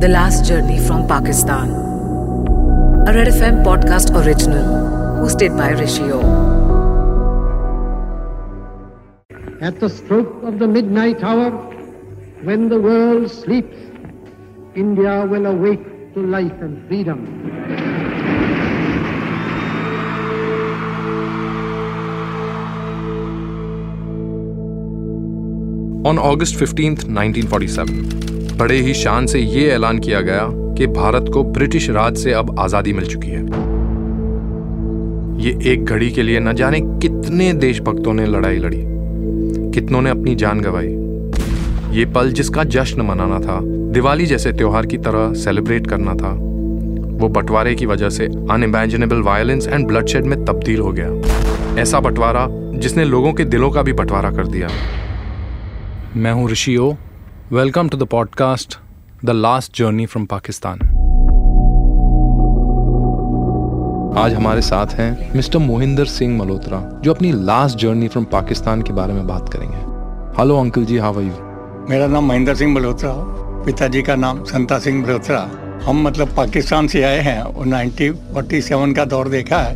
The Last Journey from Pakistan. A Red FM podcast original, hosted by Rishi O. At the stroke of the midnight hour, when the world sleeps, India will awake to life and freedom. On August 15, 1947, बड़े ही शान से ये ऐलान किया गया कि भारत को British राज से अब आज़ादी मिल चुकी है। ये एक घड़ी के लिए न जाने कितने देशभक्तों ने लड़ाई लड़ी, कितनों ने अपनी जान गंवाई। ये पल जिसका जश्न मनाना था, दिवाली जैसे त्योहार की तरह सेलिब्रेट करना था, वो बंटवारे की वजह से अनइमेजिनेबल वायलेंस एंड ब्लडशेड में तब्दील हो गया। ऐसा बंटवारा जिसने लोगों के दिलों का भी बंटवारा कर दिया। मैं हूँ ऋषि ओ welcome to the podcast the last journey from Pakistan आज हमारे साथ हैं मिस्टर मोहिंदर सिंह मल्होत्रा जो अपनी लास्ट जर्नी फ्रॉम पाकिस्तान के बारे में बात करेंगे। Hello uncle ji how are you मेरा नाम महेंद्र सिंह मल्होत्रा पिताजी का नाम संता सिंह मल्होत्रा। हम मतलब पाकिस्तान से आए हैं और नाइनटीन फोर्टी सेवन का दौर देखा है।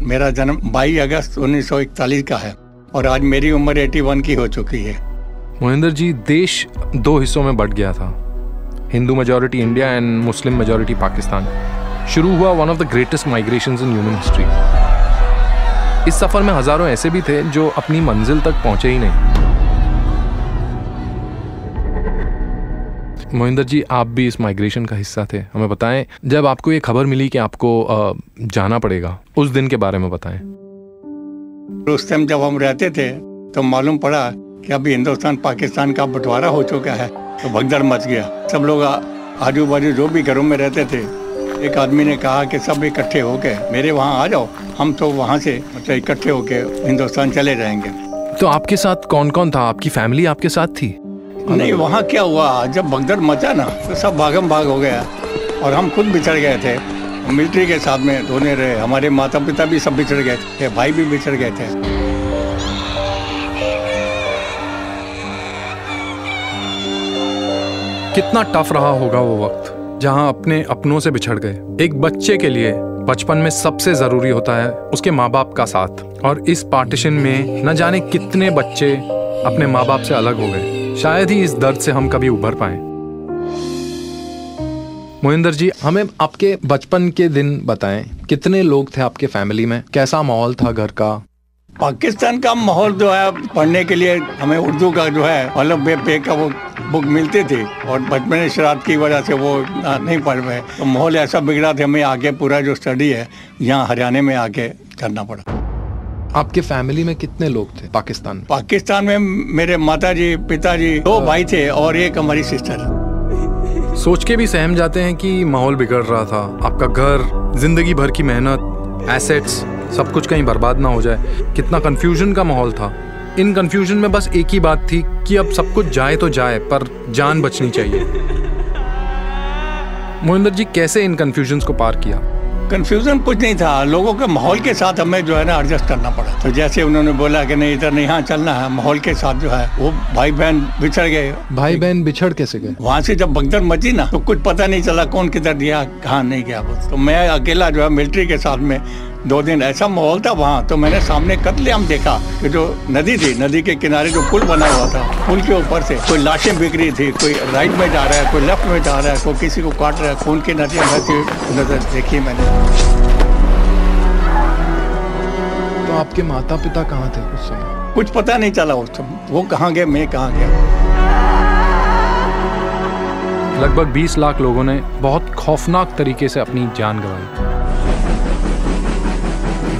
मेरा जन्म 22 अगस्त 1941 का है और आज मेरी उम्र 81 की हो चुकी है। मोहिंदर जी, देश दो हिस्सों में बट गया था। Hindu majority India and Muslim majority Pakistan शुरू हुआ one of the greatest migration in human history इस सफ़र में हज़ारों ऐसे भी थे जो अपनी मंजिल तक पहुँचे ही नहीं। मोहिंदर जी, आप भी इस माइग्रेशन का हिस्सा थे। हमें बताएँ, जब आपको ये खबर मिली कि आपको जाना पड़ेगा, उस दिन के बारे में बताएँ। उस टाइम जब हम रहते थे तो मालूम पड़ा कि अभी हिंदुस्तान पाकिस्तान का बंटवारा हो चुका है तो भगदड़ मच गया। सब लोग आजू बाजू जो भी घरों में रहते थे एक आदमी ने कहा कि सब इकट्ठे हो गए मेरे वहाँ आ जाओ हम तो वहाँ से मतलब इकट्ठे होके हिंदुस्तान चले जाएँगे। तो आपके साथ कौन कौन था? आपकी फैमिली आपके साथ थी? नहीं वहाँ क्या हुआ? जब भगदड़ मचा ना तो सब भागम भाग हो गया। और हम खुद बिछड़ गए थे। मिलिट्री के साथ में धोने रहे हमारे माता पिता भी सब बिछड़ गए थे भाई भी बिछड़ गए थे। कितना टफ रहा होगा वो वक्त, जहाँ अपने अपनों से बिछड़ गए। एक बच्चे के लिए बचपन में सबसे ज़रूरी होता है उसके माँ बाप का साथ। और इस पार्टीशन में न जाने कितने बच्चे अपने माँ बाप से अलग हो गए। शायद ही इस दर्द से हम कभी उभर पाए। मोहिंदर जी, हमें आपके बचपन के दिन बताएँ। कितने लोग थे आपके फैमिली में? कैसा माहौल था घर का? पाकिस्तान का माहौल जो है पढ़ने के लिए हमें उर्दू का जो है मतलब बे पे का वो बुक मिलती थी और बचपन शराब की वजह से वो नहीं पढ़ पाए। तो माहौल ऐसा बिगड़ा था हमें आगे पूरा जो स्टडी है यहाँ हरियाणा में आके करना पड़ा। आपके फैमिली में कितने लोग थे पाकिस्तान में? पाकिस्तान में मेरे माता जी पिताजी दो भाई थे और एक हमारी सिस्टर सोच के भी सहम जाते हैं कि माहौल बिगड़ रहा था। आपका घर ज़िंदगी भर की मेहनत एसेट्स सब कुछ कहीं बर्बाद ना हो जाए। कितना कंफ्यूजन का माहौल था। इन कंफ्यूजन में बस एक ही बात थी कि अब सब कुछ जाए तो जाए पर जान बचनी चाहिए। मोहिंदर जी कैसे इन कंफ्यूजन को पार किया? कंफ्यूजन कुछ नहीं था। लोगों के माहौल के साथ हमें जो है ना एडजस्ट करना पड़ा। तो जैसे उन्होंने बोला कि नहीं इधर नहीं यहाँ चलना है। माहौल के साथ जो है वो भाई बहन बिछड़ गए। भाई बहन बिछड़ कैसे गए? वहाँ से जब बगदर मची ना तो कुछ पता नहीं चला कौन किधर दिया कहाँ नहीं गया बस तो मैं अकेला जो है मिलिट्री के साथ में दो दिन ऐसा माहौल था वहाँ तो मैंने सामने कत्लेआम देखा कि जो नदी थी नदी के किनारे जो पुल बना हुआ था पुल के ऊपर से कोई लाशें बिक रही थी कोई राइट में जा रहा है कोई लेफ़्ट में जा रहा है कोई किसी को काट रहा है खून की नदियाँ बहती नज़र देखी मैंने। तो आपके माता पिता कहाँ थे उस समय? कुछ पता नहीं चला उस समय। वो कहाँ गए मैं कहाँ गया? लगभग 20 लाख लोगों ने बहुत खौफनाक तरीके से अपनी जान गंवाई।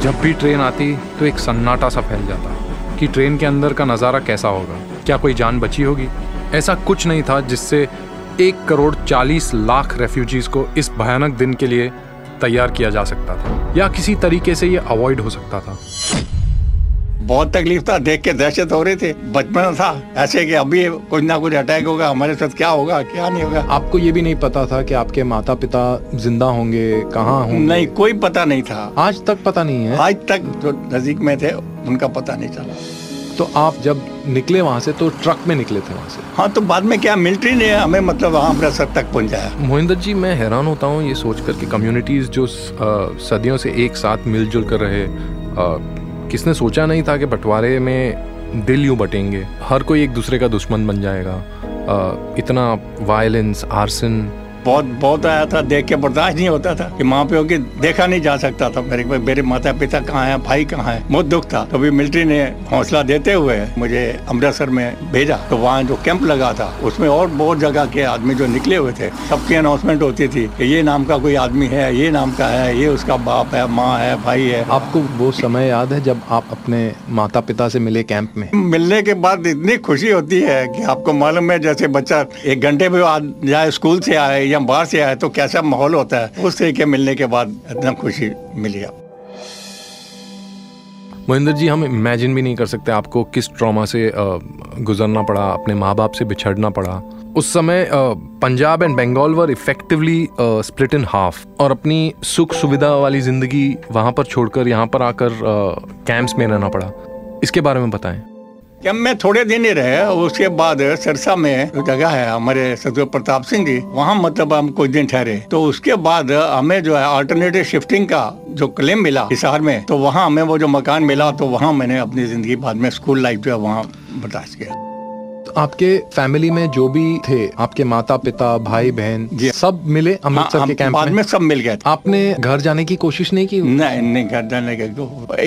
जब भी ट्रेन आती तो एक सन्नाटा सा फैल जाता कि ट्रेन के अंदर का नज़ारा कैसा होगा। क्या कोई जान बची होगी? ऐसा कुछ नहीं था जिससे एक करोड़ चालीस लाख रेफ्यूजीज को इस भयानक दिन के लिए तैयार किया जा सकता था, या किसी तरीके से ये अवॉइड हो सकता था। बहुत तकलीफ़ था देख के दहशत हो रही थी। बचपन था ऐसे कि अभी कुछ ना कुछ अटैक होगा हमारे साथ क्या होगा क्या नहीं होगा। आपको ये भी नहीं पता था कि आपके माता पिता ज़िंदा होंगे कहाँ होंगे? नहीं कोई पता नहीं था। आज तक पता नहीं है। आज तक जो नज़दीक में थे उनका पता नहीं चला। तो आप जब निकले वहाँ से तो ट्रक में निकले थे वहाँ से? हाँ तो बाद में क्या मिलिट्री ने हमें मतलब वहाँ अमृतसर तक पहुँचाया। मोहिंदर जी मैं हैरान होता हूँ ये सोचकर कि कम्युनिटीज़ जो आ, सदियों से एक साथ मिलजुल कर रहे आ, किसने सोचा नहीं था कि बंटवारे में दिल यूँ बटेंगे। हर कोई एक दूसरे का दुश्मन बन जाएगा। इतना वायलेंस आर्सन बहुत बहुत आया था देख के बर्दाश्त नहीं होता था कि माँ प्यो की देखा नहीं जा सकता था। मेरे मेरे माता पिता कहाँ हैं भाई कहाँ है? बहुत दुख था। तो मिलिट्री ने हौसला देते हुए मुझे अमृतसर में भेजा। तो वहाँ जो कैंप लगा था उसमें और बहुत जगह के आदमी जो निकले हुए थे सबकी अनाउंसमेंट होती थी कि ये नाम का कोई आदमी है ये नाम का है ये उसका बाप है माँ है भाई है। आपको वो समय याद है जब आप अपने माता पिता से मिले कैंप में? मिलने के बाद इतनी खुशी होती है कि आपको मालूम है जैसे बच्चा एक घंटे में जाए स्कूल से आए या बाहर से आए तो कैसा माहौल होता है? उस तरीके मिलने के बाद इतना खुशी मिली आप। महेंद्र जी, हम इमेजिन भी नहीं कर सकते आपको किस ट्रॉमा से गुजरना पड़ा, अपने माँ बाप से बिछड़ना पड़ा। उस समय Punjab and Bengal were effectively split in half और अपनी सुख सुविधा वाली ज़िंदगी वहाँ पर छोड़कर यहाँ पर आकर कैंप्स में रहना पड़ा। इसके बारे में बताएँ। जब मैं थोड़े दिन ही रहे, उसके बाद सरसा में जगह है, हमारे सदगुरु प्रताप सिंह जी, वहाँ मतलब हम कुछ दिन ठहरे। तो उसके बाद हमें जो है अल्टरनेटिव शिफ्टिंग का जो क्लेम मिला हिसार में तो वहाँ हमें वो जो मकान मिला तो वहाँ मैंने अपनी ज़िंदगी बाद में स्कूल लाइफ जो है वहाँ बर्दाश्त किया। आपके फैमिली में जो भी थे आपके माता पिता भाई बहन सब मिले अमृतसर हाँ, के कैंप बाद में? सब मिल गए आपने घर जाने की कोशिश नहीं की? नहीं नहीं घर जाने की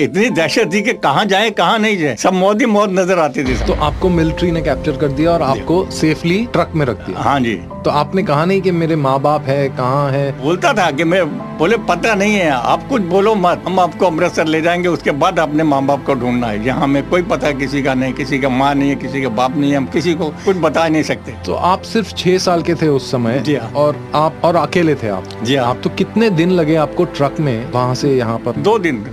इतनी दहशत थी कि कहाँ जाए कहाँ नहीं जाए। सब मौत ही मौत नज़र आती थी तो आपको मिलिट्री ने कैप्चर कर दिया और आपको सेफली ट्रक में रख दिया? हाँ जी। तो आपने कहा नहीं कि मेरे माँ बाप है कहाँ है? बोलता था कि मैं बोले पता नहीं है आप कुछ बोलो मत। हम आपको अमृतसर ले जाएँगे उसके बाद अपने माँ बाप को ढूंढना है। यहाँ हमें कोई पता किसी का नहीं किसी का माँ नहीं है किसी का बाप नहीं है हम किसी को कुछ बता नहीं सकते। तो आप सिर्फ़ छह साल के थे उस समय जी हाँ। और आप और अकेले थे आप? जी हाँ। आप तो कितने दिन लगे आपको ट्रक में वहाँ से यहाँ पर? दो दिन।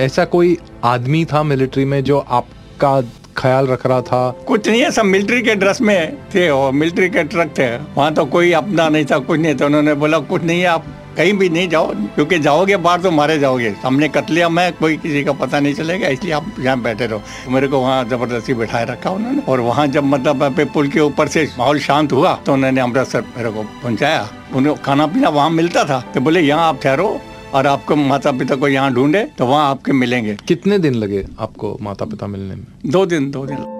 ऐसा कोई आदमी था मिलिट्री में जो आपका ख्याल रख रहा था? कुछ नहीं है सब मिलिट्री के ड्रेस में थे और मिलिट्री के ट्रक थे। वहाँ तो कोई अपना नहीं था कुछ नहीं था। उन्होंने बोला कुछ नहीं है आप कहीं भी नहीं जाओ क्योंकि जाओगे बाहर तो मारे जाओगे। हमने कतलिया में कोई किसी का पता नहीं चलेगा इसलिए आप यहाँ बैठे रहो। मेरे को वहाँ ज़बरदस्ती बैठाए रखा उन्होंने और वहाँ जब मतलब पुल के ऊपर से माहौल शांत हुआ तो उन्होंने अमृतसर मेरे को पहुँचाया। उन्हें खाना पीना वहाँ मिलता था तो बोले यहाँ आप ठहरो और आपको माता पिता को यहाँ ढूंढे तो वहाँ आपके मिलेंगे। कितने दिन लगे आपको माता पिता मिलने में? दो दिन दो दिन।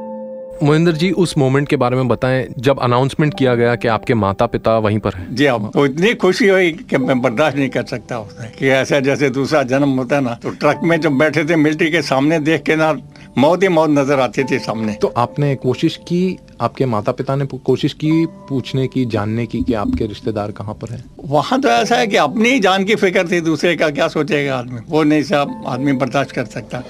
मोहिंदर जी उस मोमेंट के बारे में बताएँ जब अनाउंसमेंट किया गया कि आपके माता पिता वहीं पर हैं। जी अब तो इतनी खुशी हुई कि मैं बर्दाश्त नहीं कर सकता उसने कि ऐसा जैसे दूसरा जन्म होता है ना तो ट्रक में जब बैठे थे मिलिट्री के सामने देख के ना मौत ही मौत नज़र आती थी सामने। तो आपने कोशिश की आपके माता पिता ने कोशिश की पूछने की जानने की कि आपके रिश्तेदार कहाँ पर हैं? वहाँ तो ऐसा है कि अपनी ही जान की फ़िक्र थी दूसरे का क्या सोचेगा आदमी? वो नहीं सब आदमी बर्दाश्त कर सकता।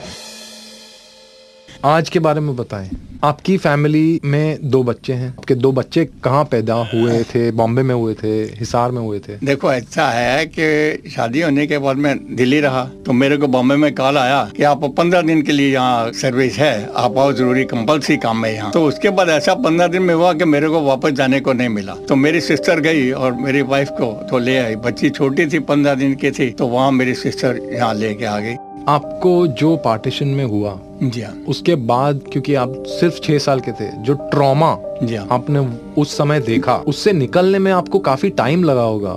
आज के बारे में बताएँ। आपकी फैमिली में दो बच्चे हैं। आपके दो बच्चे कहाँ पैदा हुए थे? बॉम्बे में हुए थे, हिसार में हुए थे? देखो, ऐसा है कि शादी होने के बाद मैं दिल्ली रहा तो मेरे को बॉम्बे में कॉल आया कि आप पंद्रह दिन के लिए यहाँ सर्विस है। आप आओ ज़रूरी कंपल्सरी काम है यहाँ। तो उसके बाद ऐसा पंद्रह दिन में हुआ कि मेरे को वापस जाने को नहीं मिला। तो मेरी सिस्टर गई और मेरी वाइफ को तो ले आई। बच्ची छोटी थी, पंद्रह दिन की थी तो वहाँ मेरी सिस्टर यहाँ लेके आ गई। आपको जो पार्टीशन में हुआ जी हाँ। उसके बाद क्योंकि आप सिर्फ़ छह साल के थे जो ट्रॉमा जी हाँ। आपने उस समय देखा उससे निकलने में आपको काफ़ी टाइम लगा होगा।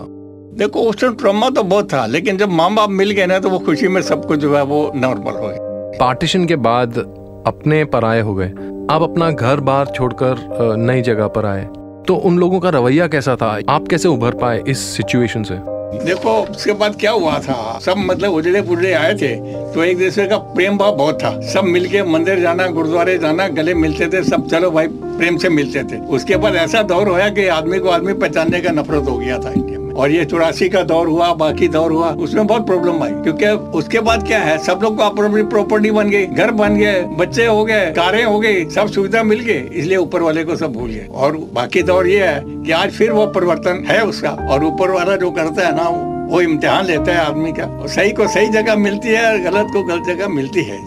देखो उस टाइम ट्रॉमा तो बहुत था लेकिन जब माँ बाप मिल गए ना तो वो खुशी में सब कुछ जो है वो नॉर्मल हो गया। पार्टीशन के बाद अपने पर आए हो गए। आप अपना घर बार छोड़कर नई जगह पर आए। तो उन लोगों का रवैया कैसा था? आप कैसे उभर पाए इस सिचुएशन से? देखो, उसके बाद क्या हुआ था? सब मतलब उजड़े पुजड़े आए थे तो एक दूसरे का प्रेम भाव बहुत था। सब मिलके मंदिर जाना, गुरुद्वारे जाना, गले मिलते थे, सब, चलो भाई, प्रेम से मिलते थे। उसके बाद ऐसा दौर होया कि आदमी को आदमी पहचानने का नफरत हो गया था। और ये चौरासी का दौर हुआ, बाकी दौर हुआ, उसमें बहुत प्रॉब्लम आई। क्योंकि उसके बाद क्या है, सब लोग को अपनी प्रॉपर्टी बन गई, घर बन गए, बच्चे हो गए, कारें हो गई, सब सुविधा मिल गई, इसलिए ऊपर वाले को सब भूल गए। और बाकी दौर ये है कि आज फिर वो परिवर्तन है उसका, और ऊपर वाला जो करता है ना, वो इम्तिहान लेता है आदमी का। सही को सही जगह मिलती है, और गलत को गलत जगह मिलती है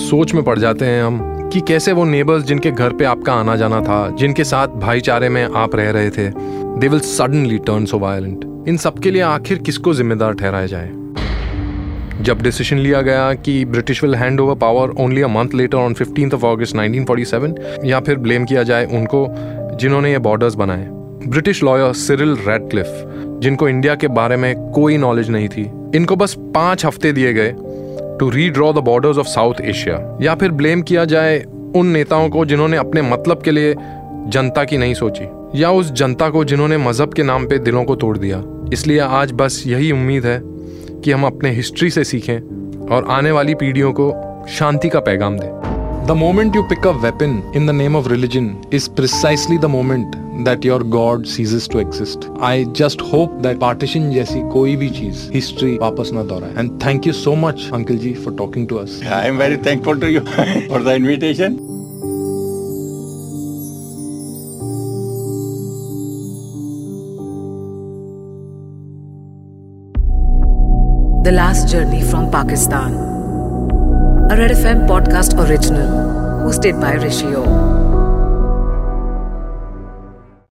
सोच में पड़ जाते हैं हम। कि कैसे वो नेबर्स जिनके घर पे आपका आना जाना था, जिनके साथ भाईचारे में आप रह रहे थे they will suddenly turn so violent in सबके लिए आखिर किसको जिम्मेदार ठहराया जाए? जब डिसीज़न लिया गया कि British will hand over power only a month later on fifteen of August 1947 या फिर ब्लेम किया जाए उनको जिन्होंने ये बॉर्डर्स बनाए। ब्रिटिश लॉयर सिरिल रेडक्लिफ जिनको इंडिया के बारे में कोई नॉलेज नहीं थी, इनको बस पाँच हफ़्ते दिए गए to redraw the borders of South Asia या फिर ब्लेम किया जाए उन नेताओं को जिन्होंने अपने मतलब के लिए जनता की नहीं सोची, या उस जनता को जिन्होंने मज़हब के नाम पे दिलों को तोड़ दिया। इसलिए आज बस यही उम्मीद है कि हम अपने हिस्ट्री से सीखें और आने वाली पीढ़ियों को शांति का पैगाम दें। The moment you pick a weapon in the name of religion is precisely the moment that your God ceases to exist. I just hope that partition जैसी कोई भी चीज हिस्ट्री वापस ना दोहराए and thank you so much uncle ji for talking to us I am very thankful to you for the invitation The Last Journey from Pakistan. a Red FM podcast original hosted by Rishio.